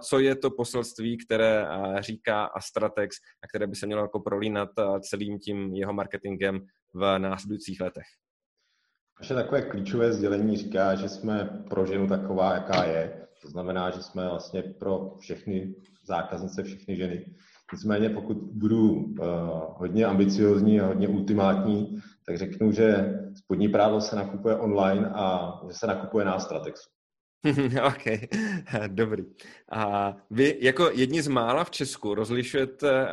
co je to poselství, které říká Astratex a které by se mělo jako prolínat celým tím jeho marketingem v následujících letech? Naše takové klíčové sdělení říká, že jsme pro ženu taková, jaká je. To znamená, že jsme vlastně pro všechny zákaznice, všechny ženy. Nicméně pokud budu uh, hodně ambiciozní a hodně ultimátní, tak řeknu, že spodní právo se nakupuje online a že se nakupuje na Stratexu. OK, dobrý. A vy jako jedni z mála v Česku rozlišujete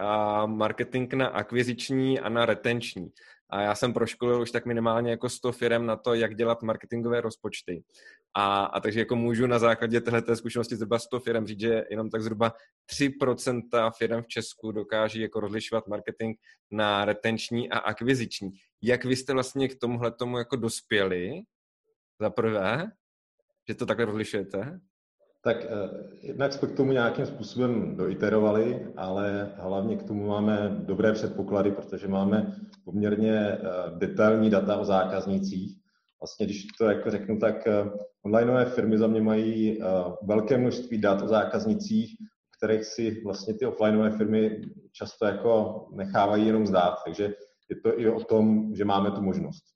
marketing na akviziční a na retenční. A já jsem proškolil už tak minimálně jako 100 firm na to, jak dělat marketingové rozpočty. A, a takže jako můžu na základě této zkušenosti zhruba 100 firm říct, že jenom tak zhruba 3% firm v Česku dokáží jako rozlišovat marketing na retenční a akviziční. Jak vy jste vlastně k tomuhle tomu jako dospěli? Za prvé, že to takhle rozlišujete? Tak eh, jednak jsme k tomu nějakým způsobem doiterovali, ale hlavně k tomu máme dobré předpoklady, protože máme poměrně eh, detailní data o zákaznících. Vlastně, když to jako řeknu, tak eh, onlineové firmy za mě mají velké množství dat o zákaznicích, kterých si vlastně ty offlineové firmy často jako nechávají jenom zdát. Takže je to i o tom, že máme tu možnost.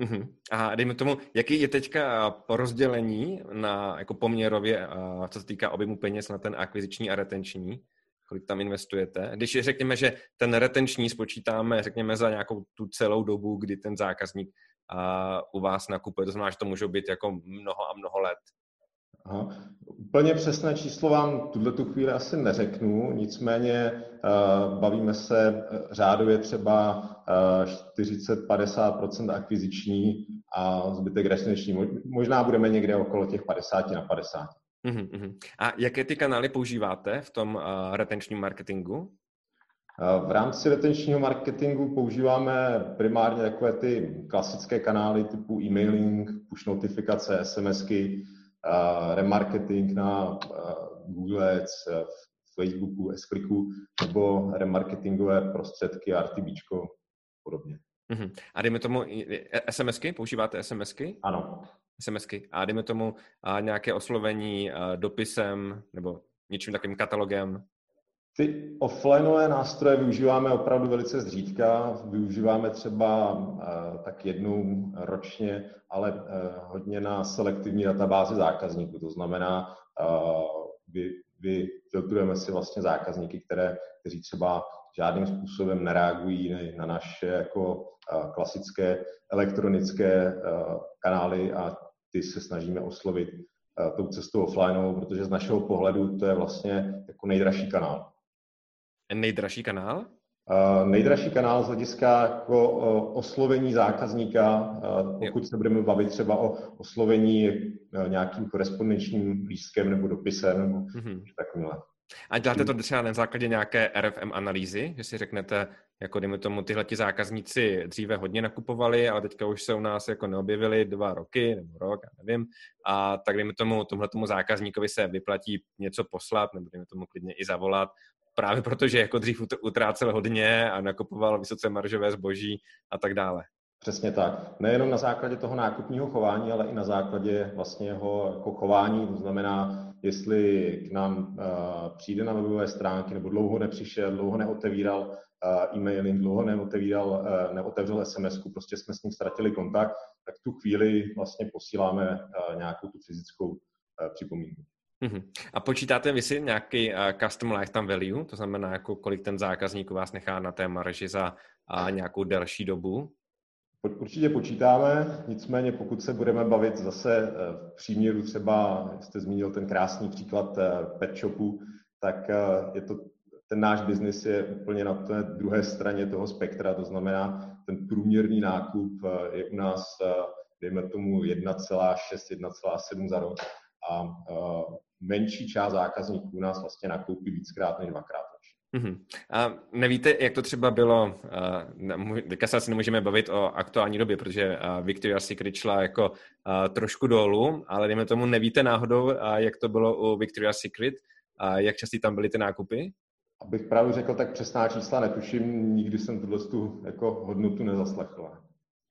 Uh-huh. A dejme tomu, jaký je teďka rozdělení na jako poměrově, co se týká objemu peněz na ten akviziční a retenční? Kolik tam investujete? Když řekněme, že ten retenční spočítáme, řekněme, za nějakou tu celou dobu, kdy ten zákazník u vás nakupuje, to znamená, že to může být jako mnoho a mnoho let. Aha. Úplně přesné číslo vám tuhle tu chvíli asi neřeknu, nicméně uh, bavíme se eh, řádově třeba uh, 40-50% akviziční a zbytek retenční. Možná budeme někde okolo těch 50 na 50. Uh-huh, uh-huh. A jaké ty kanály používáte v tom uh, retenčním marketingu? V rámci retenčního marketingu používáme primárně takové ty klasické kanály typu e-mailing, push notifikace, SMSky, remarketing na Google Ads, Facebooku, s nebo remarketingové prostředky, RTBčko podobně. Uh-huh. A dejme tomu SMSky, používáte SMSky? Ano. SMSky. A dejme tomu a nějaké oslovení a dopisem nebo něčím takovým katalogem? Ty offlineové nástroje využíváme opravdu velice zřídka. Využíváme třeba uh, tak jednou ročně, ale uh, hodně na selektivní databázi zákazníků. To znamená, uh, vy, vy filtrujeme si vlastně zákazníky, které, kteří třeba žádným způsobem nereagují na naše jako klasické elektronické kanály a ty se snažíme oslovit tou cestou offlineovou, protože z našeho pohledu to je vlastně jako nejdražší kanál. Nejdražší kanál? Uh, nejdražší kanál z hlediska jako uh, oslovení zákazníka, uh, pokud se budeme bavit třeba o oslovení uh, nějakým korespondenčním lístkem nebo dopisem nebo mm-hmm. takovýmhle. A děláte to třeba na základě nějaké RFM analýzy, že si řeknete, jako dejme tomu, tyhle ti zákazníci dříve hodně nakupovali, ale teďka už se u nás jako neobjevili dva roky nebo rok, já nevím, a tak dejme tomu, tomhle tomu zákazníkovi se vyplatí něco poslat, nebo dejme tomu klidně i zavolat, právě protože jako dřív utrácel hodně a nakupoval vysoce maržové zboží a tak dále. Přesně tak. Nejenom na základě toho nákupního chování, ale i na základě vlastně jeho jako chování. To znamená, jestli k nám uh, přijde na webové stránky, nebo dlouho nepřišel, dlouho neotevíral uh, e-mailing, dlouho neotevíral, uh, neotevřel SMS, prostě jsme s ním ztratili kontakt, tak tu chvíli vlastně posíláme uh, nějakou tu fyzickou uh, připomínku. Mm-hmm. A počítáte vy si nějaký uh, custom lifetime value, to znamená, jako kolik ten zákazník u vás nechá na té marži za uh, nějakou delší dobu? Určitě počítáme, nicméně pokud se budeme bavit zase eh, v příměru třeba, jste zmínil ten krásný příklad eh, pet shopu, tak eh, je to, ten náš biznis je úplně na té druhé straně toho spektra, to znamená, ten průměrný nákup je u nás, dejme tomu, 1,6, 1,7 za rok a menší část zákazníků u nás vlastně nakoupí víckrát než dvakrát. Mm-hmm. A nevíte, jak to třeba bylo, uh, teďka se asi nemůžeme bavit o aktuální době, protože uh, Victoria's Secret šla jako uh, trošku dolů, ale dejme tomu, nevíte náhodou, uh, jak to bylo u Victoria's Secret, a uh, jak častý tam byly ty nákupy? Abych právě řekl, tak přesná čísla netuším, nikdy jsem tuhle tu jako hodnotu nezaslechl.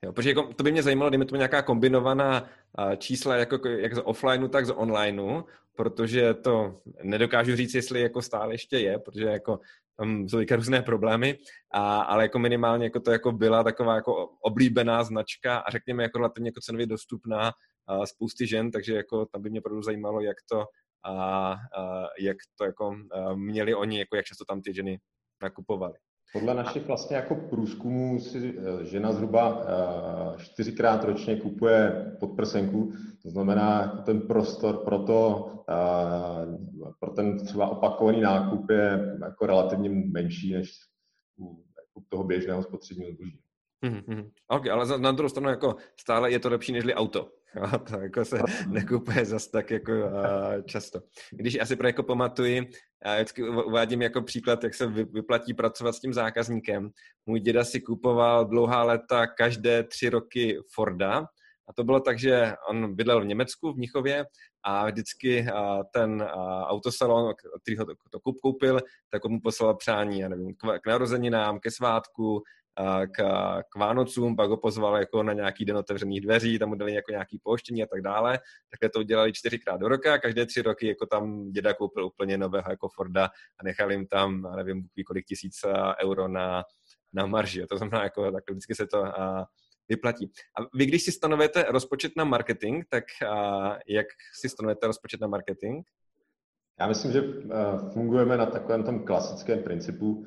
Jo, protože jako, to by mě zajímalo, dejme tomu nějaká kombinovaná čísla jako, jak z offlineu, tak z onlineu. Protože to nedokážu říct, jestli jako stále ještě je, protože jako tam jsou různé problémy, a, ale jako minimálně jako to jako byla taková jako oblíbená značka a řekněme jako relativně jako cenově dostupná a spousty žen, takže jako tam by mě opravdu zajímalo, jak to, a, a jak to jako a měli oni, jako jak často tam ty ženy nakupovali. Podle našich vlastně jako průzkumů si eh, žena zhruba eh, čtyřikrát ročně kupuje podprsenku, to znamená jako ten prostor pro to, eh, pro ten třeba opakovaný nákup je jako relativně menší než u, toho běžného spotřebního zboží. Mm-hmm. Ok, ale na druhou stranu jako stále je to lepší než auto. Jo, to jako se nekupuje zas tak jako uh, často. Když asi pro jako pamatuji, já vždycky uvádím jako příklad, jak se vyplatí pracovat s tím zákazníkem. Můj děda si kupoval dlouhá léta každé tři roky Forda, a to bylo tak, že on bydlel v Německu, v Mnichově, a vždycky ten autosalon, který ho to koupil, tak on mu poslal přání, já nevím, k narozeninám, ke svátku, k, k Vánocům, pak ho pozval jako na nějaký den otevřených dveří, tam mu dali jako nějaký pouštění a tak dále. Takhle to udělali čtyřikrát do roka, každé tři roky jako tam děda koupil úplně nového jako Forda a nechal jim tam, nevím, kolik tisíc euro na, na marži. To znamená, jako takhle vždycky se to a, vyplatí. A vy, když si stanovujete rozpočet na marketing, tak a, jak si stanovujete rozpočet na marketing? Já myslím, že fungujeme na takovém tom klasickém principu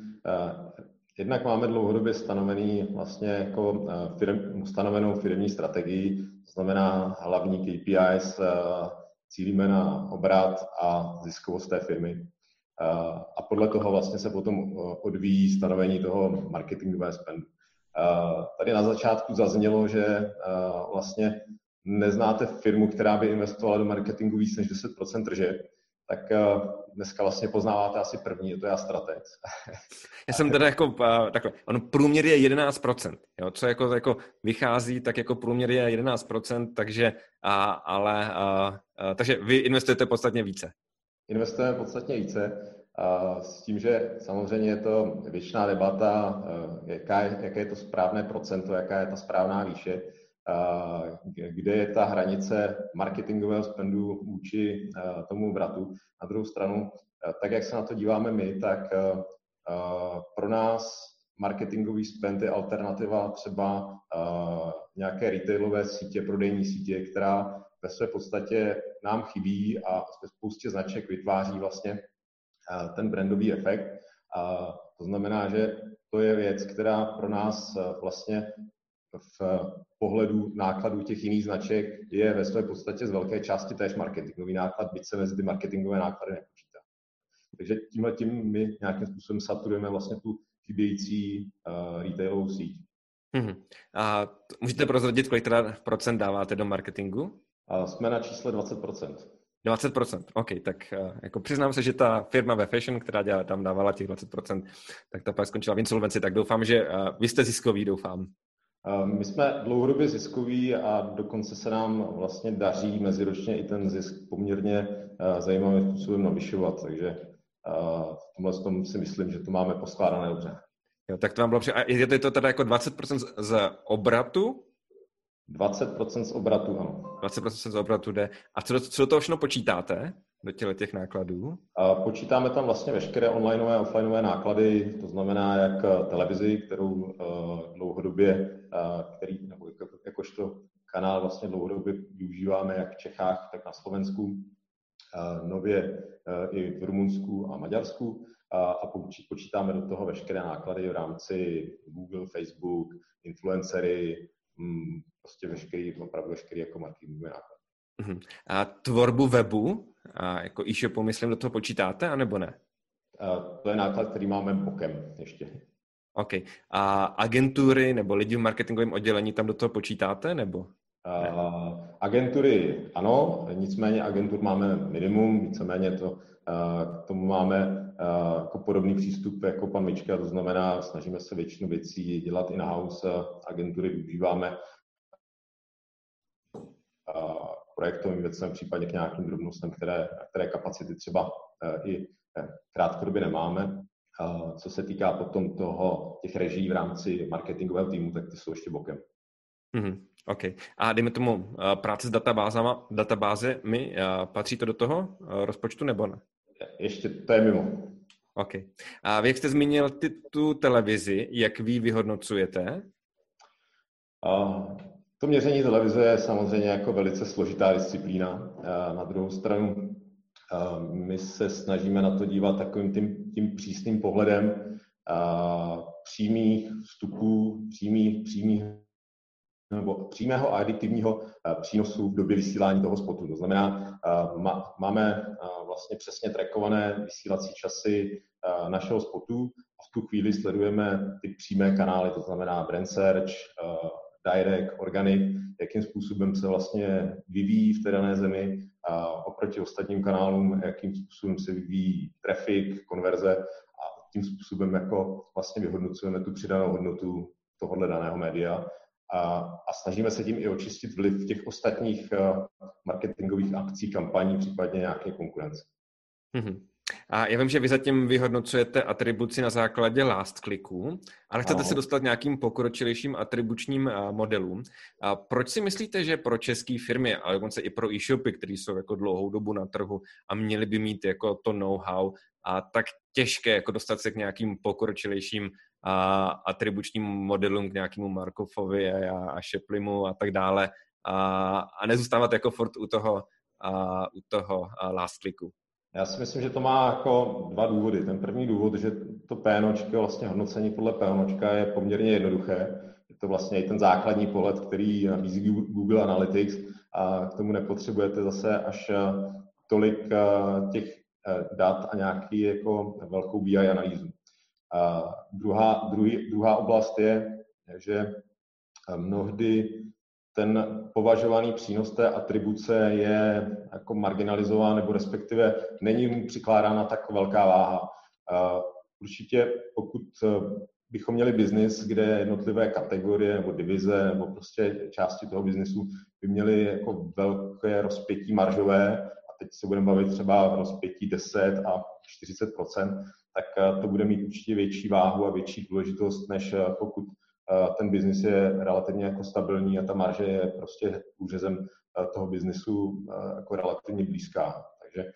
Jednak máme dlouhodobě stanovený vlastně jako eh, firm, stanovenou firmní strategii, to znamená hlavní KPIs, eh, cílíme na obrat a ziskovost té firmy. Eh, a podle toho vlastně se potom odvíjí stanovení toho marketingového spendu. Tady na začátku zaznělo, že vlastně neznáte firmu, která by investovala do marketingu víc než 10% tržeb, tak dneska vlastně poznáváte asi první, je to já strateg. Já jsem teda jako, takhle, on průměr je 11%, jo, co jako, jako vychází, tak jako průměr je 11%, takže, a, ale, a, a, takže vy investujete podstatně více. Investujeme podstatně více, a s tím, že samozřejmě je to věčná debata, jaká je, jaké je to správné procento, jaká je ta správná výše, kde je ta hranice marketingového spendu vůči tomu vratu. Na druhou stranu, tak jak se na to díváme my, tak pro nás marketingový spend je alternativa třeba nějaké retailové sítě, prodejní sítě, která ve své podstatě nám chybí a spoustě značek vytváří vlastně ten brandový efekt. To znamená, že to je věc, která pro nás vlastně v pohledu nákladů těch jiných značek je ve své podstatě z velké části též marketingový náklad, byť se mezi ty marketingové náklady nepočítá. Takže tímhle tím my nějakým způsobem saturujeme vlastně tu chybějící uh, retailovou síť. Mm-hmm. A můžete prozradit, kolik teda procent dáváte do marketingu? A jsme na čísle 20%. 20%, OK, tak uh, jako přiznám se, že ta firma ve Fashion, která dělá, tam dávala těch 20%, tak ta pak skončila v insolvenci, tak doufám, že uh, vy jste ziskový, doufám. My jsme dlouhodobě ziskoví a dokonce se nám vlastně daří meziročně i ten zisk poměrně zajímavým způsobem navyšovat, takže v tomhle tom si myslím, že to máme poskládané dobře. Jo, tak to vám bylo při... A je to teda jako 20% z obratu? 20% z obratu, ano. 20% z obratu jde. A co do, co do toho všechno počítáte? Do těle těch nákladů? A počítáme tam vlastně veškeré onlineové a offlineové náklady, to znamená jak eh, televizi, kterou uh, dlouhodobě, uh, který, nebo jako, jakožto kanál vlastně dlouhodobě využíváme jak v Čechách, tak na Slovensku, nově i v Rumunsku a Maďarsku a počítáme do toho veškeré náklady v rámci Google, Facebook, influencery, um, prostě veškerý, opravdu veškerý jako marketingové náklady. Uh-huh. A tvorbu webu, a jako e-shopu, myslím, do toho počítáte, anebo ne? A to je náklad, který máme bokem ještě. OK. A agentury nebo lidi v marketingovém oddělení tam do toho počítáte, nebo? Uh, agentury ano, nicméně agentur máme minimum, víceméně to, uh, k tomu máme uh, jako podobný přístup jako pan Mička, to znamená, snažíme se většinu věcí dělat i na house, agentury využíváme projektovým věcem, případně k nějakým drobnostem, které, které kapacity třeba i krátkodobě nemáme. Co se týká potom toho, těch reží v rámci marketingového týmu, tak ty jsou ještě bokem. Mm-hmm. OK. A dejme tomu práce s databázama, databázemi, patří to do toho rozpočtu nebo ne? Ještě to je mimo. OK. A vy, jak jste zmínil ty, tu televizi, jak vy vyhodnocujete? A to měření televize je samozřejmě jako velice složitá disciplína. A na druhou stranu my se snažíme na to dívat takovým tím, tím přísným pohledem přímých vstupů, přímých, přímých nebo přímého a aditivního přínosu v době vysílání toho spotu. To znamená, máme vlastně přesně trackované vysílací časy našeho spotu a v tu chvíli sledujeme ty přímé kanály, to znamená brand search, direct, organic, jakým způsobem se vlastně vyvíjí v té dané zemi a oproti ostatním kanálům, jakým způsobem se vyvíjí traffic, konverze a tím způsobem jako vlastně vyhodnocujeme tu přidanou hodnotu tohohle daného média a, a snažíme se tím i očistit vliv těch ostatních marketingových akcí, kampaní, případně nějaké konkurence. Mm-hmm. A já vím, že vy zatím vyhodnocujete atribuci na základě last clicků, ale chcete no. se dostat nějakým pokročilejším atribučním modelům. A proč si myslíte, že pro české firmy, ale dokonce i pro e-shopy, které jsou jako dlouhou dobu na trhu a měli by mít jako to know-how, a tak těžké jako dostat se k nějakým pokročilejším a, atribučním modelům, k nějakému Markovovi a, a Sheplimu a tak dále a, a nezůstávat jako fort u toho, a, u toho a last clicku. Já si myslím, že to má jako dva důvody. Ten první důvod, že to PNOčko, vlastně hodnocení podle PNOčka je poměrně jednoduché. Je to vlastně i ten základní pohled, který nabízí Google Analytics a k tomu nepotřebujete zase až eh, tolik eh, těch eh, dat a nějaký jako velkou BI analýzu. A druhá, druhý, druhá oblast je, že mnohdy ten považovaný přínos té atribuce je jako marginalizován, nebo respektive není mu přikládána tak velká váha. Určitě pokud e, bychom měli biznis, kde jednotlivé kategorie nebo divize nebo prostě části toho biznisu by měly jako velké rozpětí maržové, a teď se budeme bavit třeba v rozpětí 10 a 40% tak e, to bude mít určitě větší váhu a větší důležitost, než e, pokud ten biznis je relativně jako stabilní a ta marže je prostě úřezem toho biznisu jako relativně blízká. Takže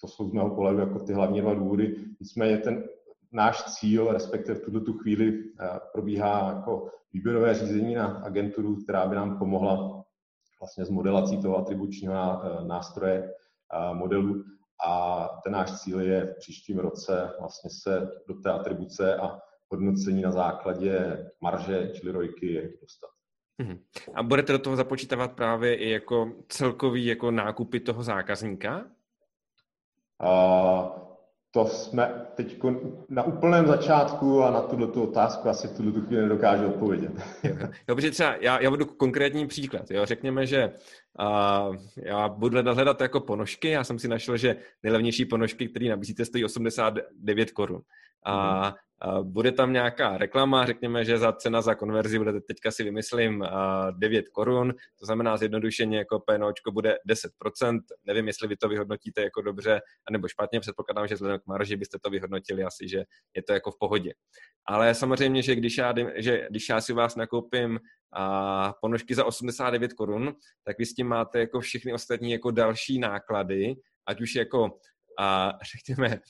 to jsou z mého pohledu jako ty hlavní dva důvody. Nicméně ten náš cíl, respektive v tuto tu chvíli probíhá jako výběrové řízení na agenturu, která by nám pomohla vlastně s modelací toho atribučního nástroje modelu a ten náš cíl je v příštím roce vlastně se do té atribuce a hodnocení na základě marže, čili rojky, dostat. Mhm. A budete do toho započítávat právě i jako celkový jako nákupy toho zákazníka? A to jsme teď na úplném začátku a na tuto otázku asi v tuto chvíli nedokážu odpovědět. jo, protože třeba já, já budu konkrétní příklad. Jo. Řekněme, že uh, já budu hledat jako ponožky. Já jsem si našel, že nejlevnější ponožky, které nabízíte, stojí 89 korun. A mm bude tam nějaká reklama, řekněme, že za cena za konverzi bude teďka si vymyslím 9 korun, to znamená zjednodušeně jako PNOčko bude 10%, nevím, jestli vy to vyhodnotíte jako dobře nebo špatně, předpokládám, že vzhledem k marži byste to vyhodnotili asi, že je to jako v pohodě. Ale samozřejmě, že když já, že když já si vás nakoupím a ponožky za 89 korun, tak vy s tím máte jako všechny ostatní jako další náklady, ať už jako a řekněme,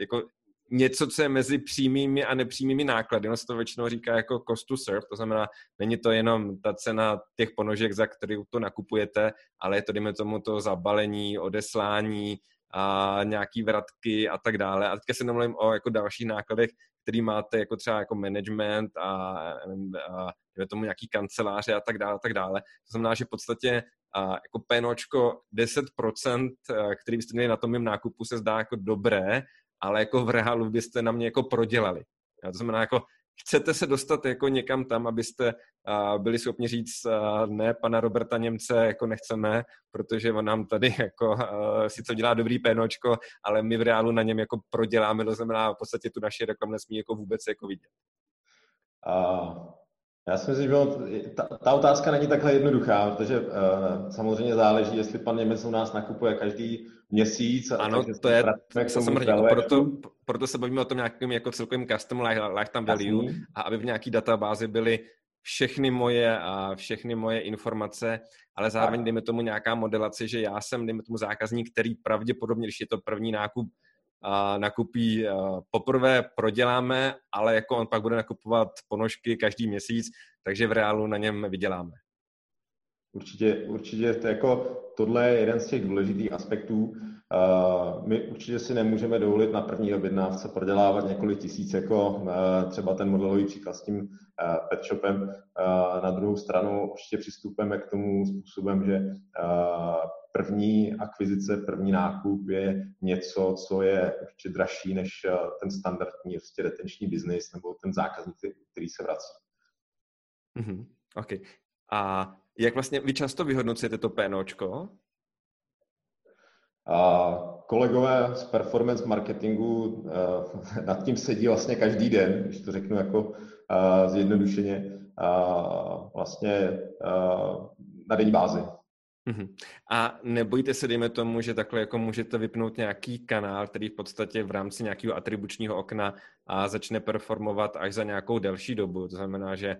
jako něco, co je mezi přímými a nepřímými náklady. Ono se to většinou říká jako cost to serve, to znamená, není to jenom ta cena těch ponožek, za kterou to nakupujete, ale je to, dejme tomu, to zabalení, odeslání, a nějaký vratky a tak dále. A teďka se nemluvím o jako dalších nákladech, který máte jako třeba jako management a, a tomu nějaký kanceláře a tak dále, a tak dále. To znamená, že v podstatě a jako PNOčko 10%, který byste měli na tom mým nákupu, se zdá jako dobré, ale jako v reálu byste na mě jako prodělali. To znamená, jako chcete se dostat jako někam tam, abyste uh, byli schopni říct, uh, ne, pana Roberta Němce jako nechceme, protože on nám tady jako uh, sice dělá dobrý pénočko, ale my v reálu na něm jako proděláme, to znamená v podstatě tu naši reklamu nesmí jako vůbec jako vidět. Uh, já si myslím, že ta, ta otázka není takhle jednoduchá, protože uh, samozřejmě záleží, jestli pan Němec u nás nakupuje každý měsíc. A ano, to je samozřejmě, proto, proto se bavíme o tom nějakým jako celkovým custom lifetime value Jasný. a aby v nějaký databázi byly všechny moje, a všechny moje informace, ale zároveň dejme tomu nějaká modelace, že já jsem, dejme tomu zákazník, který pravděpodobně, když je to první nákup, a nakupí poprvé, proděláme, ale jako on pak bude nakupovat ponožky každý měsíc, takže v reálu na něm vyděláme. Určitě, určitě to jako, tohle je jeden z těch důležitých aspektů. Uh, my určitě si nemůžeme dovolit na první objednávce prodělávat několik tisíc, jako uh, třeba ten modelový příklad s tím uh, pet shopem. Na druhou stranu určitě přistupujeme k tomu způsobem, že první akvizice, první nákup je něco, co je určitě dražší než ten standardní prostě retenční biznis nebo ten zákazník, který se vrací. Mm-hmm. OK. A jak vlastně vy často vyhodnocujete to PNOčko? A kolegové z performance marketingu uh, nad tím sedí vlastně každý den, když to řeknu jako uh, zjednodušeně, vlastně na denní bázi. Uh-huh. A nebojíte se, dejme tomu, že takhle jako můžete vypnout nějaký kanál, který v podstatě v rámci nějakého atribučního okna a začne performovat až za nějakou delší dobu. To znamená, že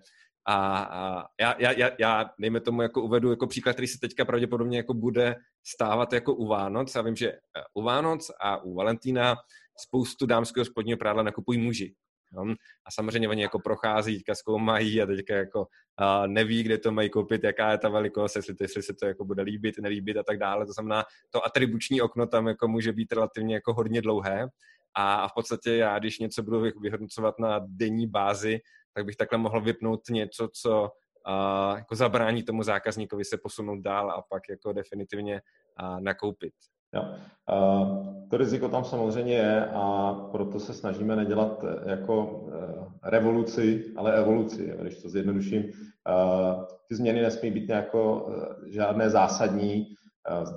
a, a já, já, já, dejme tomu, jako uvedu jako příklad, který se teďka pravděpodobně jako bude stávat jako u Vánoc. Já vím, že eh, u Vánoc a u Valentína spoustu dámského spodního prádla nakupují muži. Jo? A samozřejmě oni jako prochází, teďka zkoumají a teďka jako uh, neví, kde to mají koupit, jaká je ta velikost, jestli, jestli se to jako bude líbit, nelíbit a tak dále. To znamená, to atribuční okno tam jako může být relativně jako hodně dlouhé. A v podstatě já, když něco budu vyhodnocovat na denní bázi, tak bych takhle mohl vypnout něco, co uh, jako zabrání tomu zákazníkovi se posunout dál a pak jako definitivně uh, nakoupit. Jo. To riziko tam samozřejmě je a proto se snažíme nedělat eh, jako uh, revoluci, ale evoluci, když to zjednoduším. Uh, ty změny nesmí být jako žádné zásadní.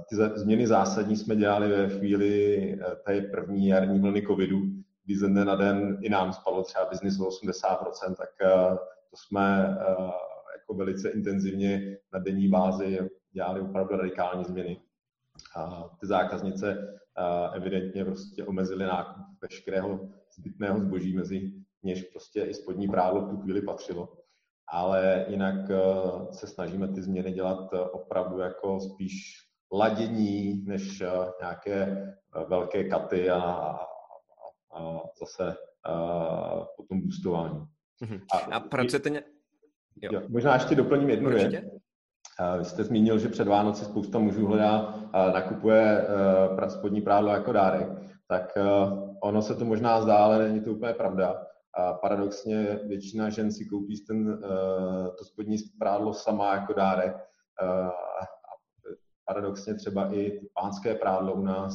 Ty změny zásadní jsme dělali ve chvíli té první jarní vlny covidu, kdy ze dne na den i nám spadlo třeba biznis o 80%, tak eh, to jsme eh, jako velice intenzivně na denní bázi dělali opravdu radikální změny. A ty zákaznice eh, evidentně prostě omezily nákup veškerého zbytného zboží, mezi něž prostě i spodní prádlo v tu chvíli patřilo. Ale jinak se snažíme ty změny dělat opravdu jako spíš ladění, než nějaké velké katy a, a zase a potom boostování. Uh-huh. A, a pracujete ně... Jo. Jo, možná ještě doplním jednu věc. Vy jste zmínil, že před Vánoci spousta mužů hledá, nakupuje spodní prádlo jako dárek, tak ono se to možná zdá, ale není to úplně pravda. A paradoxně většina žen si koupí ten, to spodní prádlo sama jako dárek. A paradoxně třeba i pánské prádlo u nás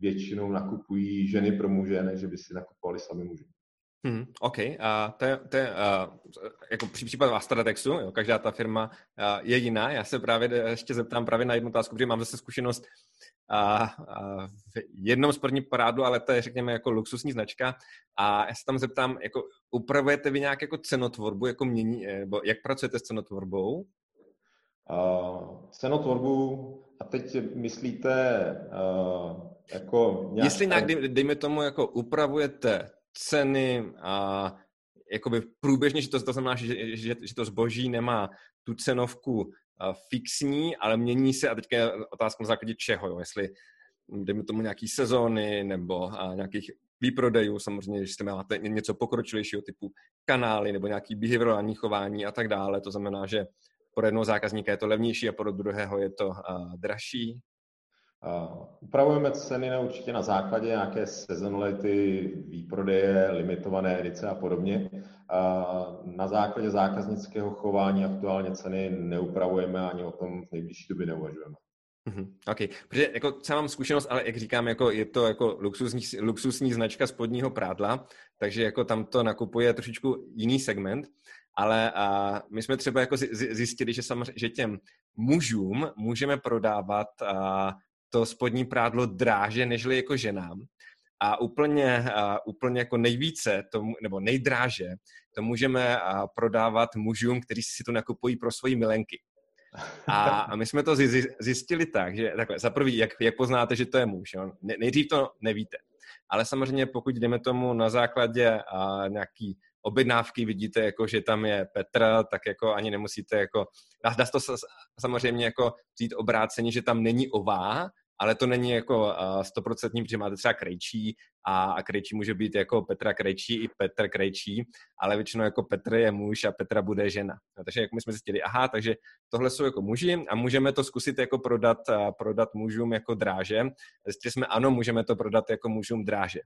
většinou nakupují ženy pro muže, než by si nakupovali sami muži. Hmm, OK, a to je, to je uh, jako při případu Astratexu, jo, každá ta firma uh, je jiná. Já se právě ještě zeptám právě na jednu otázku, protože mám zase zkušenost uh, uh, v jednom sportním parádu, ale to je řekněme jako luxusní značka a já se tam zeptám, jako upravujete vy nějak jako cenotvorbu, jako mění, eh, nebo jak pracujete s cenotvorbou? Uh, cenotvorbu, a teď myslíte uh, jako nějak... Jestli nějak, dejme tomu, jako upravujete ceny a jakoby průběžně, že to, to znamená, že, že, že to zboží nemá tu cenovku fixní, ale mění se a teďka je otázka na základě čeho, jo? jestli dejme tomu nějaký sezóny nebo a nějakých výprodejů, samozřejmě, když jste máte něco pokročilejšího typu kanály nebo nějaký behaviorální chování a tak dále, to znamená, že pro jednoho zákazníka je to levnější a pro druhého je to uh, dražší. Upravujeme ceny na určitě na základě nějaké sezonality, výprodeje, limitované edice a podobně. Na základě zákaznického chování aktuálně ceny neupravujeme ani o tom v nejbližší době neuvažujeme. Mm-hmm. OK, protože jako co mám zkušenost, ale jak říkám, jako je to jako luxusní, luxusní značka spodního prádla, takže jako tam to nakupuje trošičku jiný segment, ale uh, my jsme třeba jako zjistili, že samozřejmě, že těm mužům můžeme prodávat uh, to spodní prádlo dráže, nežli jako ženám. A úplně, úplně jako nejvíce, to, nebo nejdráže, to můžeme prodávat mužům, kteří si to nakupují pro svoji milenky. A, my jsme to zjistili tak, že takhle, za prvý, jak, jak poznáte, že to je muž, jo? nejdřív to nevíte. Ale samozřejmě pokud jdeme tomu na základě a, nějaký objednávky vidíte, jako, že tam je Petr, tak jako ani nemusíte jako, dá se to samozřejmě jako vzít obrácení, že tam není ová, ale to není jako stoprocentní, protože máte třeba krejčí a, a krejčí může být jako Petra krejčí i Petr krejčí, ale většinou jako Petr je muž a Petra bude žena. No, takže jako my jsme zjistili, aha, takže tohle jsou jako muži a můžeme to zkusit jako prodat, prodat mužům jako dráže. Zjistili jsme, ano, můžeme to prodat jako mužům dráže.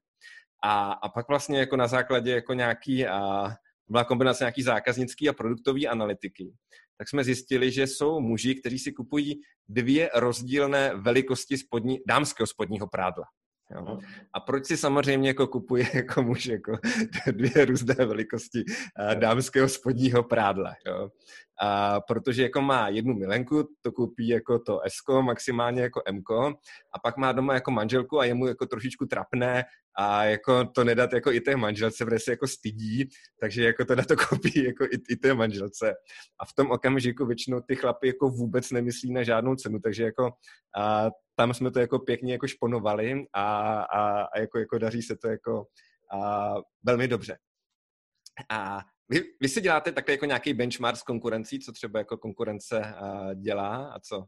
A, a pak vlastně jako na základě jako nějaký a, byla kombinace nějaký zákaznický a produktový analytiky, tak jsme zjistili, že jsou muži, kteří si kupují dvě rozdílné velikosti spodní, dámského spodního prádla. Jo. A proč si samozřejmě jako kupuje jako muž jako dvě různé velikosti dámského spodního prádla? Jo. A protože jako má jednu milenku, to koupí jako to S, maximálně jako M, a pak má doma jako manželku a je mu jako trošičku trapné a jako to nedat jako i té manželce, protože se jako stydí, takže jako to na to koupí jako i, i té manželce. A v tom okamžiku většinou ty chlapy jako vůbec nemyslí na žádnou cenu, takže jako a tam jsme to jako pěkně jako šponovali a, a, a jako, jako daří se to jako a, velmi dobře. A vy, vy si děláte takhle jako nějaký benchmark s konkurencí, co třeba jako konkurence a, dělá a co?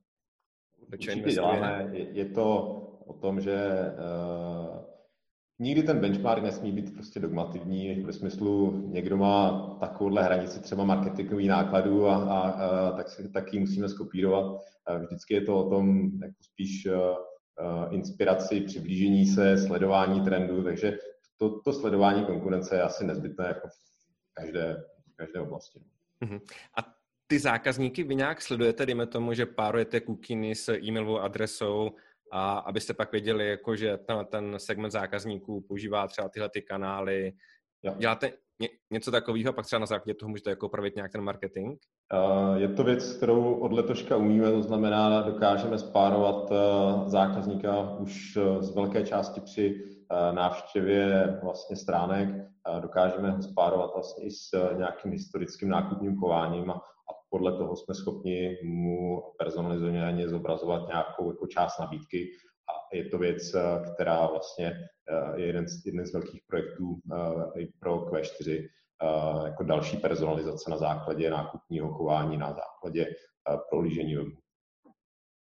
Do Určitě děláme. Je, je to o tom, že uh, nikdy ten benchmark nesmí být prostě dogmativní, ve smyslu někdo má takovouhle hranici třeba marketingový nákladů a, a, a tak, si, tak ji musíme skopírovat. Vždycky je to o tom jako spíš uh, inspiraci, přiblížení se, sledování trendů, takže to, to sledování konkurence je asi nezbytné jako každé, v každé oblasti. Uh-huh. A ty zákazníky vy nějak sledujete, dejme tomu, že párujete kukiny s e-mailovou adresou, a abyste pak věděli, jako, že ten, ten segment zákazníků používá třeba tyhle ty kanály. Jo. Děláte ně, něco takového, pak třeba na základě toho můžete jako upravit nějak ten marketing? Je to věc, kterou od letoška umíme, to znamená, dokážeme spárovat eh, zákazníka už eh, z velké části při eh, návštěvě vlastně stránek, dokážeme ho spárovat vlastně i s nějakým historickým nákupním chováním a podle toho jsme schopni mu personalizovaně zobrazovat nějakou jako část nabídky a je to věc, která vlastně eh, je jeden z, jeden z velkých projektů eh, i pro Q4, eh, jako další personalizace na základě nákupního chování, na základě prohlížení webu.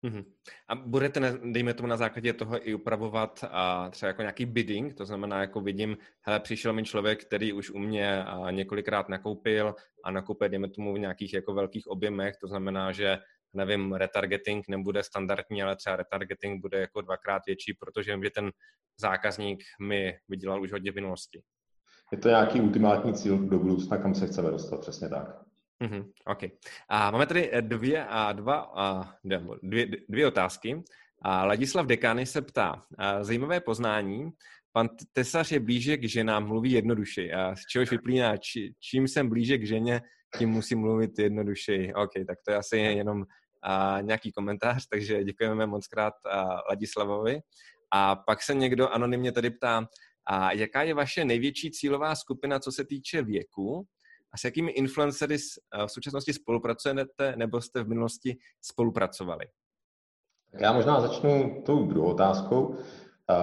Mm-hmm. A budete, dejme tomu, na základě toho i upravovat a třeba jako nějaký bidding, to znamená, jako vidím, hele, přišel mi člověk, který už u mě a několikrát nakoupil a nakoupil, dejme tomu, v nějakých jako velkých objemech, to znamená, že nevím, retargeting nebude standardní, ale třeba retargeting bude jako dvakrát větší, protože vím, že ten zákazník mi vydělal už hodně v minulosti. Je to nějaký ultimátní cíl do budoucna, kam se chceme dostat, přesně tak. Mm-hmm, OK. A máme tady eh, dvě, a dva, a dvě, dvě otázky. A Ladislav Dekány se ptá, a zajímavé poznání, pan tesař je blíže k ženám, mluví jednodušeji. A z čehož vyplývá, či, čím jsem blíže k ženě, tím musím mluvit jednodušeji. OK, tak to je asi jenom a, nějaký komentář, takže děkujeme moc krát a, Ladislavovi. A pak se někdo anonymně tady ptá, a jaká je vaše největší cílová skupina, co se týče věku a s jakými influencery eh, v současnosti spolupracujete nebo jste v minulosti spolupracovali? Já možná začnu tou druhou otázkou. Eh,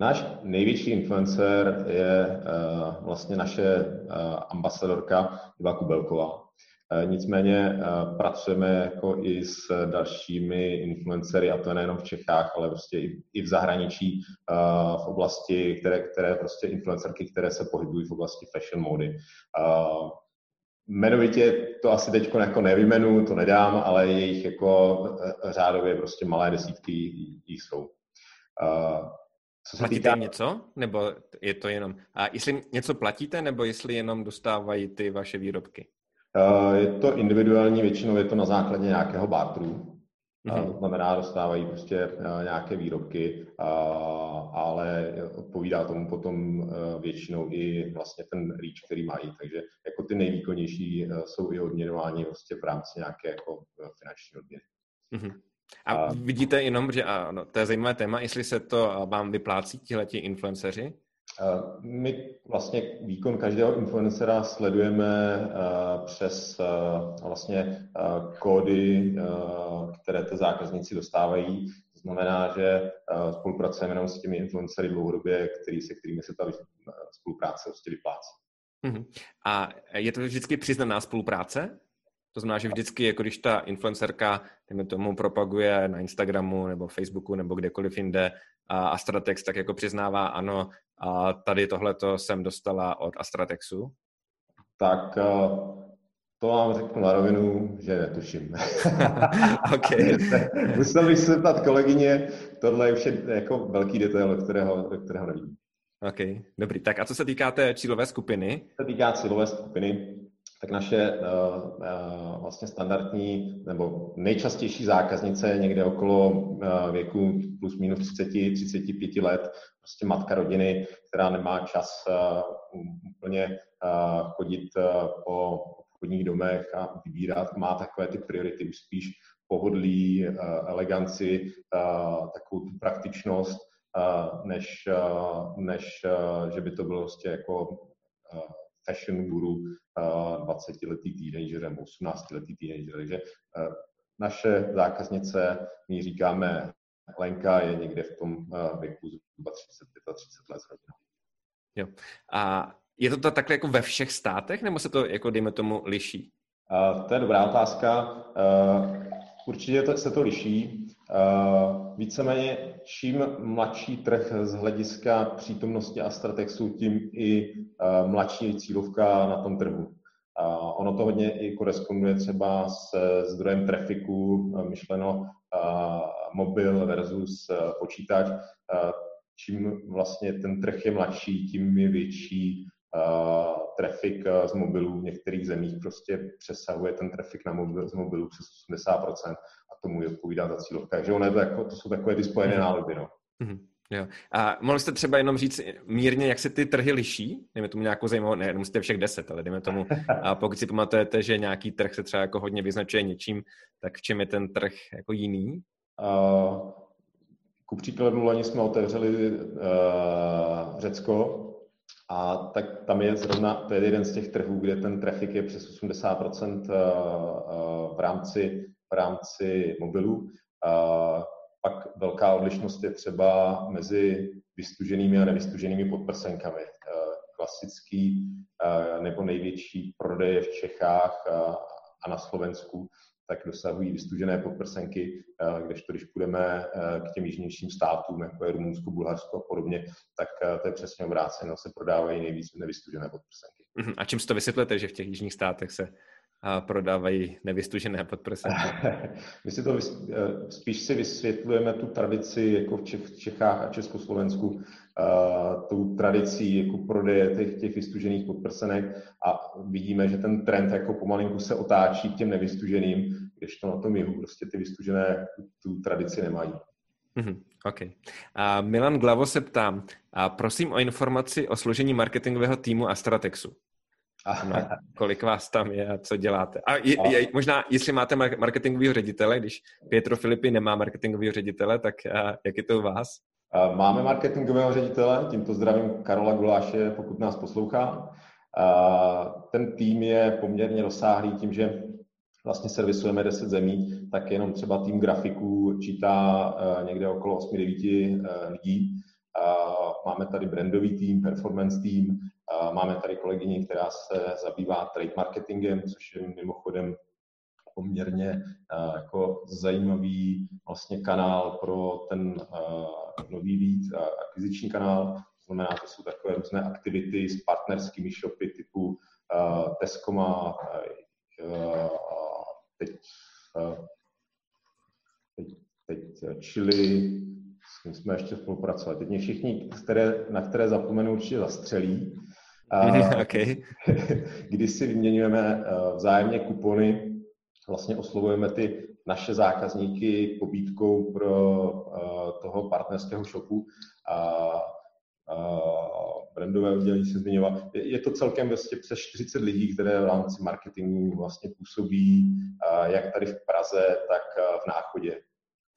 náš největší influencer je eh, vlastně naše ambasadorka Iva Kubelková. Nicméně pracujeme jako i s dalšími influencery, a to nejenom v Čechách, ale prostě i v zahraničí, v oblasti, které, které prostě influencerky, které se pohybují v oblasti fashion mody. Jmenovitě to asi teď jako nevymenu, to nedám, ale jejich jako řádově prostě malé desítky jich jsou. Co se platíte týká... něco? Nebo je to jenom... A jestli něco platíte, nebo jestli jenom dostávají ty vaše výrobky? Je to individuální, většinou je to na základě nějakého barteru. Mm-hmm. To znamená, dostávají prostě eh, nějaké výrobky, ale odpovídá tomu potom eh, většinou i vlastně ten reach, který mají. Takže jako ty nejvýkonnější eh, jsou i odměnováni vlastně v rámci nějaké jako finanční odměny. Mm-hmm. A, a vidíte jenom, že ano, to je zajímavé téma, jestli se to vám vyplácí tihleti influenceři? Eh, my vlastně výkon každého influencera sledujeme eh, přes eh, vlastně kódy, které ty zákazníci dostávají. To znamená, že spolupracujeme jenom s těmi influencery dlouhodobě, který, se kterými se ta spolupráce prostě vyplácí. Uh-huh. A je to vždycky přiznaná spolupráce? To znamená, že vždycky, jako když ta influencerka, dejme tomu, propaguje na Instagramu nebo Facebooku nebo kdekoliv jinde a Astratex, tak jako přiznává, ano, a tady tohleto jsem dostala od Astratexu? Tak eh, to vám řeknu na rovinu, že netuším. okay. Musel bych se zeptat kolegyně, tohle je už jako velký detail, kterého, kterého nevím. OK, dobrý. Tak a co se týká té cílové skupiny? Co se týká cílové skupiny, tak naše uh, uh, vlastně standardní nebo nejčastější zákaznice je někde okolo uh, věku plus minus 30, 35 let, prostě matka rodiny, která nemá čas úplně chodit po obchodních domech a vybírat, má takové ty priority, už spíš pohodlí, eleganci, takovou tu praktičnost, než, než že by to bylo prostě jako fashion guru 20-letý teenager nebo 18-letý teenager. Takže naše zákaznice, my říkáme, Lenka je někde v tom věku zhruba 30-35 let s rodinou. Jo. A je to takhle jako ve všech státech, nebo se to, jako dejme tomu, liší? Uh, to je dobrá otázka. Uh, určitě to, se to liší. Uh, víceméně, čím mladší trh z hlediska přítomnosti Astratexu, tím i uh, mladší cílovka na tom trhu. Ono to hodně i koresponduje třeba s zdrojem trafiku, uh, myšleno uh, mobil versus počítač. Čím vlastně ten trh je mladší, tím je větší trafik z mobilů v některých zemích prostě přesahuje ten trafik na mobil, z mobilů přes 80% a tomu je odpovídá ta cílovka. Takže ono je to, jako, to jsou takové ty spojené mm. nádoby. No. Mm-hmm. Jo. A mohli jste třeba jenom říct mírně, jak se ty trhy liší? Dejme tomu nějakou zajímavou, ne, nemusíte všech deset, ale dejme tomu, a pokud si pamatujete, že nějaký trh se třeba jako hodně vyznačuje něčím, tak v čem je ten trh jako jiný? Uh, ku příkladu, loni jsme otevřeli uh, Řecko, a tak tam je zrovna, to je jeden z těch trhů, kde ten trafik je přes 80% eh, eh, v rámci, v rámci mobilů. Pak velká odlišnost je třeba mezi vystuženými a nevystuženými podprsenkami. Eh, klasický nebo největší prodej v Čechách a na Slovensku tak dosahují vystužené podprsenky, eh, kdežto když půjdeme eh, k těm jižnějším státům, jako je Rumunsko, Bulharsko a podobně, tak eh, to je přesně obráceno, se prodávají nejvíc nevystužené podprsenky. Mhm. A čím si to vysvětlete, že v těch jižních státech se prodávají nevystužené podprsenky? My si to spíš si vysvětlujeme tu tradici jako v, Čech, v Čechách a Československu, tou tradicí jako prodeje těch, těch vystužených podprsenek a vidíme, že ten trend jako pomalinku se otáčí k těm nevystuženým, když to na tom jihu prostě ty vystužené tu tradici nemají. Mm-hmm, OK. A Milan Glavo se ptám, a prosím o informaci o složení marketingového týmu Astratexu. No, kolik vás tam je a co děláte? A je, je, možná, jestli máte marketingového ředitele, když Pietro Filipy nemá marketingového ředitele, tak jak je to u vás? Máme marketingového ředitele, tímto zdravím Karola Guláše, pokud nás poslouchá. Ten tým je poměrně rozsáhlý tím, že vlastně servisujeme 10 zemí, tak jenom třeba tým grafiků čítá e, někde okolo 8-9 e, lidí. Máme tady brandový tým, performance tým, máme tady kolegyni, která se zabývá trade marketingem, což je mimochodem poměrně jako zajímavý vlastně kanál pro ten nový lead, akviziční kanál. To znamená, to jsou takové různé aktivity s partnerskými shopy typu Tesco má teď, teď, teď Chili, tím jsme ještě spolupracovali. Teď mě všichni, které, na které zapomenu, určitě zastřelí. Uh, okay. kdy si vyměňujeme uh, vzájemně kupony vlastně oslovujeme ty naše zákazníky pobídkou pro uh, toho partnerského shopu a uh, brandové oddělení se zmiňoval. Je, je to celkem vlastně přes 40 lidí, které v rámci marketingu vlastně působí, uh, jak tady v Praze, tak v Náchodě.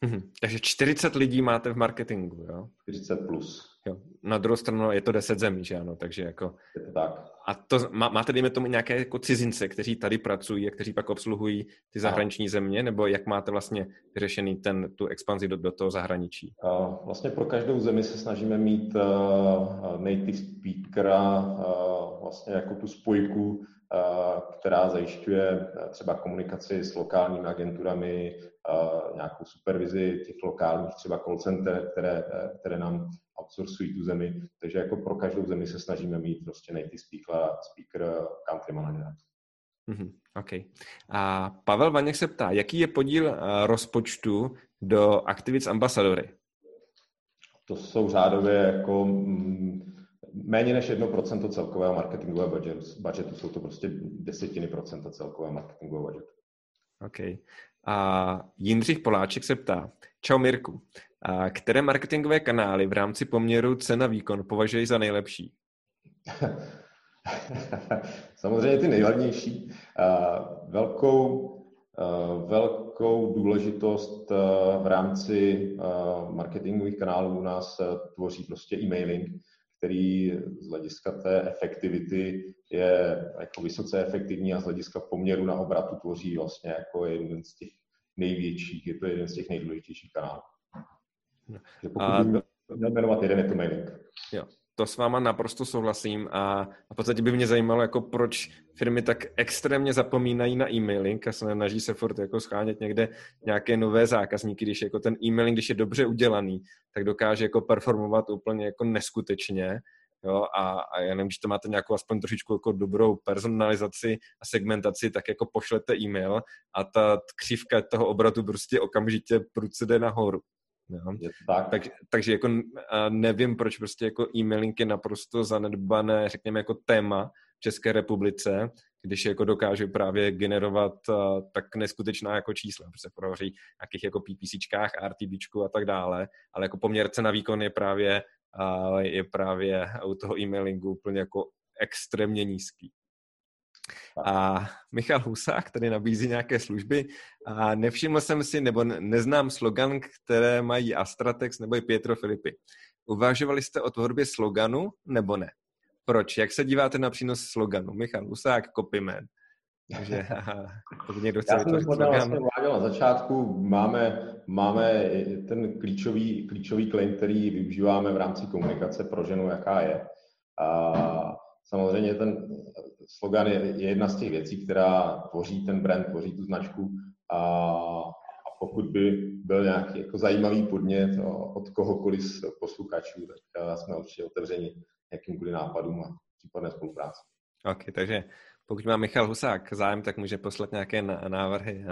Mm-hmm. Takže 40 lidí máte v marketingu, jo? 40 plus. Jo. Na druhou stranu je to 10 zemí, že ano, takže jako... Je to tak. a to má, máte, dejme tomu, nějaké jako cizince, kteří tady pracují a kteří pak obsluhují ty zahraniční země, nebo jak máte vlastně vyřešený ten, tu expanzi do, do toho zahraničí? Vlastně pro každou zemi se snažíme mít uh, native speakera, uh, vlastně jako tu spojku, která zajišťuje třeba komunikaci s lokálními agenturami, nějakou supervizi těch lokálních třeba call center, které, které nám outsourcují tu zemi. Takže jako pro každou zemi se snažíme mít prostě native speaker, speaker country manager. Mm-hmm, OK. A Pavel Vaněk se ptá, jaký je podíl rozpočtu do aktivit s ambasadory? To jsou řádově jako mm, méně než 1% celkového marketingového budgetu, budgetu. Jsou to prostě desetiny procenta celkového marketingového budgetu. OK. A Jindřich Poláček se ptá, čau Mirku, a které marketingové kanály v rámci poměru cena-výkon považuji za nejlepší? Samozřejmě ty nejlevnější. Velkou, velkou důležitost v rámci marketingových kanálů u nás tvoří prostě e-mailing, který z hlediska té efektivity je jako vysoce efektivní a z hlediska poměru na obratu tvoří vlastně jako jeden z těch největších, je to jeden z těch nejdůležitějších kanálů. Že pokud a... jmenovat jeden, je to mailing. Jo, to s váma naprosto souhlasím a, a v podstatě by mě zajímalo, jako proč firmy tak extrémně zapomínají na e-mailing a snaží se furt jako schánět někde nějaké nové zákazníky, když jako ten e-mailing, když je dobře udělaný, tak dokáže jako performovat úplně jako neskutečně. Jo, a, a já nevím, když to máte nějakou aspoň trošičku jako dobrou personalizaci a segmentaci, tak jako pošlete e-mail a ta křivka toho obratu prostě okamžitě prudce jde nahoru. Jo. Tak. tak. Takže jako nevím, proč prostě jako e-mailing je naprosto zanedbané, řekněme, jako téma v České republice, když jako dokáže právě generovat tak neskutečná jako čísla, protože prohoří nějakých jako PPCčkách, RTBčku a tak dále, ale jako poměrce na výkon je právě, je právě u toho e-mailingu úplně jako extrémně nízký. A Michal Husák tady nabízí nějaké služby a nevšiml jsem si, nebo neznám slogan, které mají Astratex nebo i Pietro Filipy. Uvažovali jste o tvorbě sloganu nebo ne? Proč? Jak se díváte na přínos sloganu? Michal Husák, copyman. Takže pokud někdo chce Já jsem slogan. Vlastně na začátku, máme, máme ten klíčový, klíčový claim, který využíváme v rámci komunikace pro ženu, jaká je. A samozřejmě ten slogan je, je jedna z těch věcí, která tvoří ten brand, tvoří tu značku a, a pokud by byl nějaký jako zajímavý podnět od kohokoliv z posluchačů, tak eh, jsme určitě otevřeni jakýmkoliv nápadům a případné spolupráci. Ok, takže pokud má Michal Husák zájem, tak může poslat nějaké návrhy,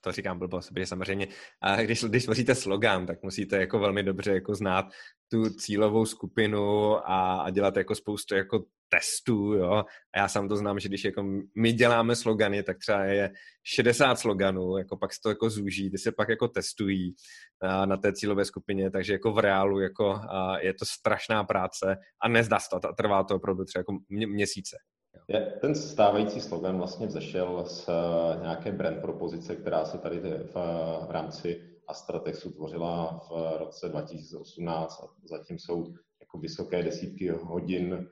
to říkám blbost, protože samozřejmě, a když, když tvoříte slogan, tak musíte jako velmi dobře jako znát tu cílovou skupinu a, a dělat jako spoustu jako testů, jo. A já sám to znám, že když jako my děláme slogany, tak třeba je 60 sloganů, jako pak se to jako zúží, ty se pak jako testují na, na té cílové skupině, takže jako v reálu jako a je to strašná práce a nezdá se to, trvá to opravdu třeba jako mě, měsíce. Je, ten stávající slogan vlastně vzešel z uh, nějaké brand propozice, která se tady v, v rámci Astratexu tvořila v roce 2018 a zatím jsou jako vysoké desítky hodin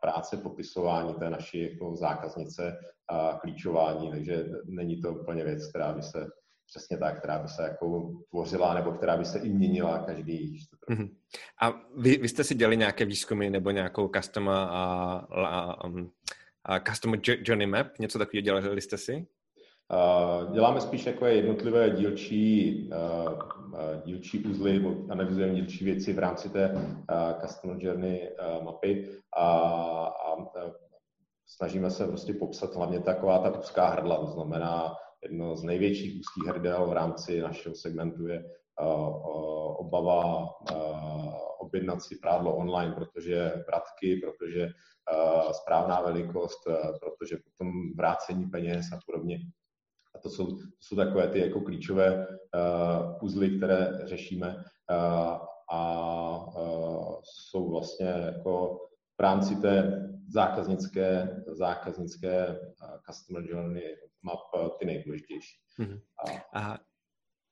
práce popisování té naší jako zákaznice a klíčování, takže není to úplně věc, která by se přesně tak, která by se jako tvořila nebo která by se i měnila každý mm-hmm. A vy, vy jste si dělali nějaké výzkumy nebo nějakou customer, a, a, a customer journey map, něco takového dělali jste si? Děláme spíš jako jednotlivé dílčí, dílčí uzly, analyzujeme dílčí věci v rámci té Customer Journey mapy a, a snažíme se prostě popsat hlavně taková ta úzká hrdla, to znamená jedno z největších úzkých hrdel v rámci našeho segmentu je obava objednat si prádlo online, protože vratky, protože správná velikost, protože potom vrácení peněz a podobně. A to jsou, to jsou takové ty jako klíčové uzly, které řešíme a jsou vlastně jako v rámci té zákaznické, zákaznické customer journey map uh, ty nejdůležitější. Mm-hmm. A, a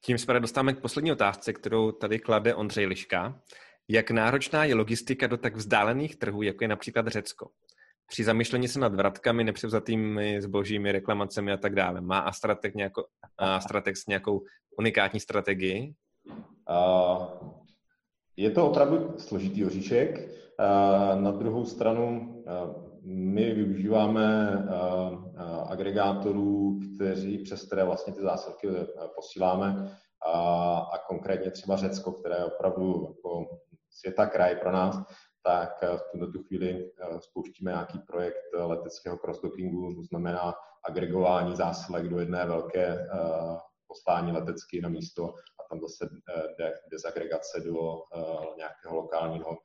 tím se dostáváme k poslední otázce, kterou tady klade Ondřej Liška. Jak náročná je logistika do tak vzdálených trhů, jako je například Řecko? při zamýšlení se nad vratkami, nepřevzatými zbožími, reklamacemi a tak dále. Má Astratek nějakou, Astratex nějakou unikátní strategii? Uh, je to opravdu složitý oříšek. Uh, na druhou stranu uh, my využíváme agregátorů, kteří, přes které vlastně ty zásilky posíláme. A, a konkrétně třeba Řecko, které je opravdu jako světa kraj pro nás, tak v tuto tu chvíli spouštíme nějaký projekt leteckého crossdockingu, to znamená agregování zásilek do jedné velké poslání letecky na místo a tam zase dezagregace do nějakého lokálního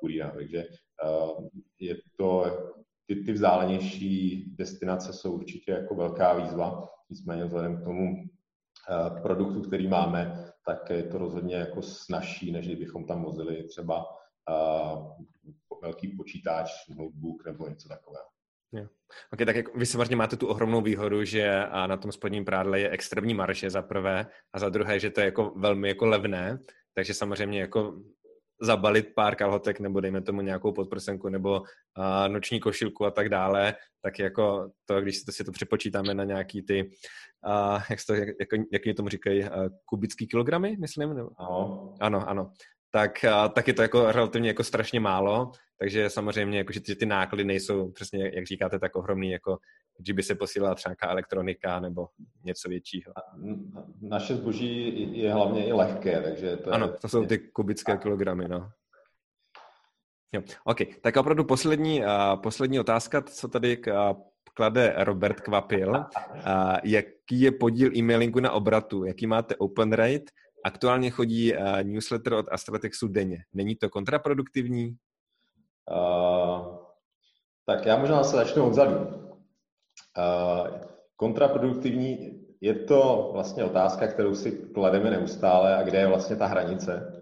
kurýra. Takže je to, ty, ty vzdálenější destinace jsou určitě jako velká výzva, nicméně vzhledem k tomu produktu, který máme, tak je to rozhodně jako snažší, než kdybychom tam vozili třeba velký počítač, notebook nebo něco takového. Jo. Okay, tak jak vy samozřejmě máte tu ohromnou výhodu, že na tom spodním prádle je extrémní marže za prvé a za druhé, že to je jako velmi jako levné, takže samozřejmě jako zabalit pár kalhotek nebo dejme tomu nějakou podprsenku nebo uh, noční košilku a tak dále, tak jako to, když si to, si to přepočítáme na nějaký ty, uh, jak, to, jak, jak, jak tomu říkají, uh, kubický kilogramy, myslím? Nebo? Ano. Ano, ano. Tak, uh, tak je to jako relativně jako strašně málo, takže samozřejmě, jako, že ty, ty náklady nejsou přesně, jak říkáte, tak ohromný, jako že by se posílala třeba nějaká elektronika nebo něco většího. Naše zboží je hlavně i lehké, takže to je... Ano, to jsou ty kubické kilogramy, no. Jo, OK. Tak opravdu poslední, uh, poslední otázka, co tady k, uh, klade Robert Kvapil. Uh, jaký je podíl e-mailingu na obratu? Jaký máte open rate? Aktuálně chodí uh, newsletter od Astratexu denně. Není to kontraproduktivní? Uh, tak já možná se začnu odzadu. Uh, kontraproduktivní je to vlastně otázka, kterou si klademe neustále a kde je vlastně ta hranice.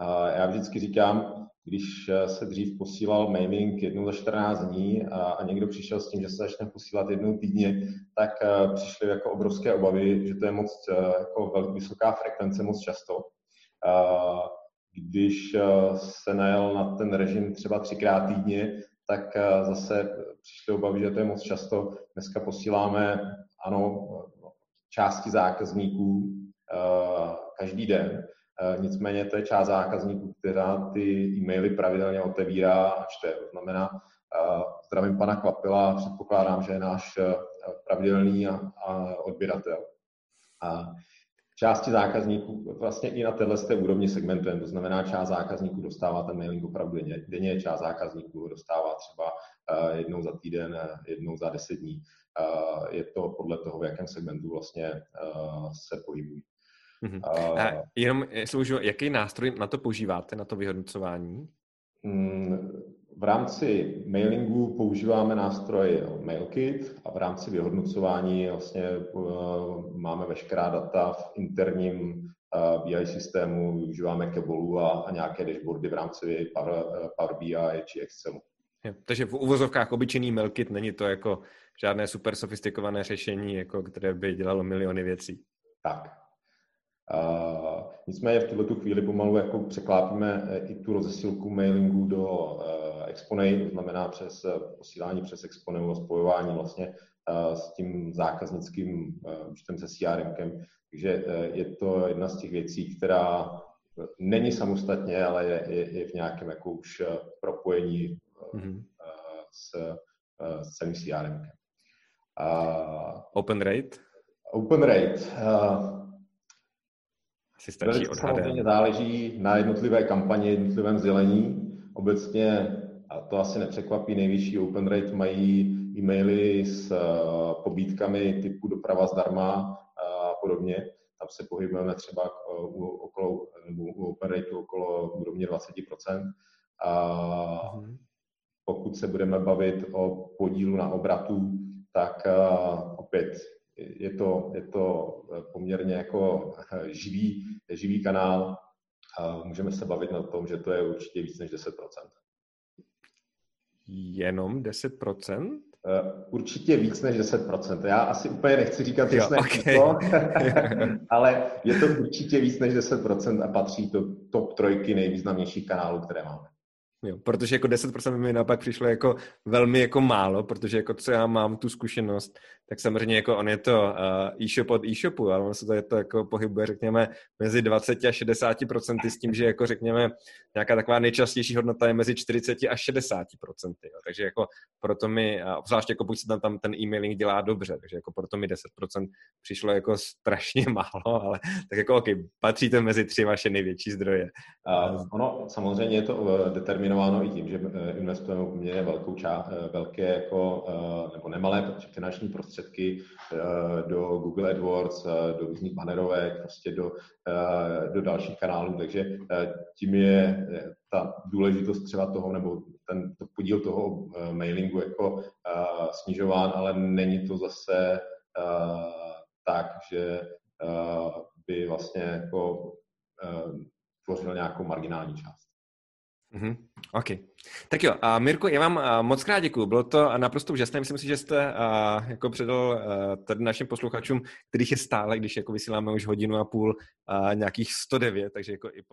Uh, já vždycky říkám, když se dřív posílal mailing jednou za 14 dní a, a někdo přišel s tím, že se začne posílat jednou týdně, tak přišly jako obrovské obavy, že to je moc jako vysoká frekvence moc často. Když se najel na ten režim třeba třikrát týdně, tak uh, zase přišly obavy, že to je moc často. Dneska posíláme, ano, části zákazníků uh, každý den, uh, nicméně to je část zákazníků, která ty e-maily pravidelně otevírá a čte. To znamená, zdravím pana Kvapila, předpokládám, že je náš pravidelný a, a odběratel. A části zákazníků vlastně i na téhle té úrovni segmentujeme. To znamená, část zákazníků dostává ten mailing opravdu denně, denně část zákazníků ho dostává třeba uh, jednou za týden, jednou za deset dní. Uh, je to podle toho, v jakém segmentu vlastně se pohybují. Mm-hmm. Uh, A jenom, jestli můžu, jaký nástroj na to používáte, na to vyhodnocování? V rámci mailingu používáme nástroj MailKit a v rámci vyhodnocování vlastně uh, máme veškerá data v interním uh, BI systému, využíváme Kebolu a, a nějaké dashboardy v rámci Power, uh, Power BI či Excelu. Je, takže v uvozovkách obyčejný MailKit není to jako žádné super sofistikované řešení, jako které by dělalo miliony věcí. Tak, nicméně v tuto chvíli pomalu jako překlápíme i tu rozesilku mailingu do uh, Exponate, to znamená přes posílání přes Exponate a spojování vlastně s tím zákaznickým účtem se CRM. Takže je to jedna z těch věcí, která není samostatně, ale je, je, je v nějakém jako už propojení mm-hmm. s, s celým CRM. Uh, open rate? Open rate. Asi stačí odhadem. Samozřejmě záleží na jednotlivé kampaně, jednotlivém sdělení. Obecně, a to asi nepřekvapí, nejvyšší open rate mají e-maily s uh, pobídkami typu doprava zdarma a podobně. Tam se pohybujeme třeba u, okolo, nebo u open rate okolo úrovně 20%. A mm-hmm. pokud se budeme bavit o podílu na obratu, tak opět je to, je to poměrně jako živý, živý kanál a můžeme se bavit na tom, že to je určitě víc než 10%. Jenom 10%? Eh, určitě víc než 10%. Já asi úplně nechci říkat přesné okay. ale je to určitě víc než 10% a patří to top trojky nejvýznamnějších kanálů, které máme. Jo, protože jako 10% mi naopak přišlo jako velmi jako málo, protože jako co já mám tu zkušenost, tak samozřejmě jako on je to uh, e-shop od e-shopu, ale on se to, je to jako pohybuje, řekněme, mezi 20 a 60% s tím, že jako řekněme, nějaká taková nejčastější hodnota je mezi 40 a 60%. Jo. Takže jako proto mi, a obzvlášť jako pokud se tam, tam ten e-mailing dělá dobře, takže jako proto mi 10% přišlo jako strašně málo, ale tak jako ok, patří to mezi tři vaše největší zdroje. Uh, ono samozřejmě je to e, determinováno i tím, že e, investujeme poměrně velkou část, e, velké jako, nebo nemalé finanční prostředky do Google AdWords, do různých banerovek, prostě do, do dalších kanálů, takže tím je ta důležitost třeba toho, nebo ten to podíl toho mailingu jako snižován, ale není to zase tak, že by vlastně jako tvořil nějakou marginální část. Mm-hmm. OK. Tak jo, a Mirko, já vám moc krát děkuji. Bylo to naprosto úžasné. Myslím si, že jste a, jako předal a, tady našim posluchačům, kterých je stále, když jako vysíláme už hodinu a půl, a, nějakých 109, takže jako i po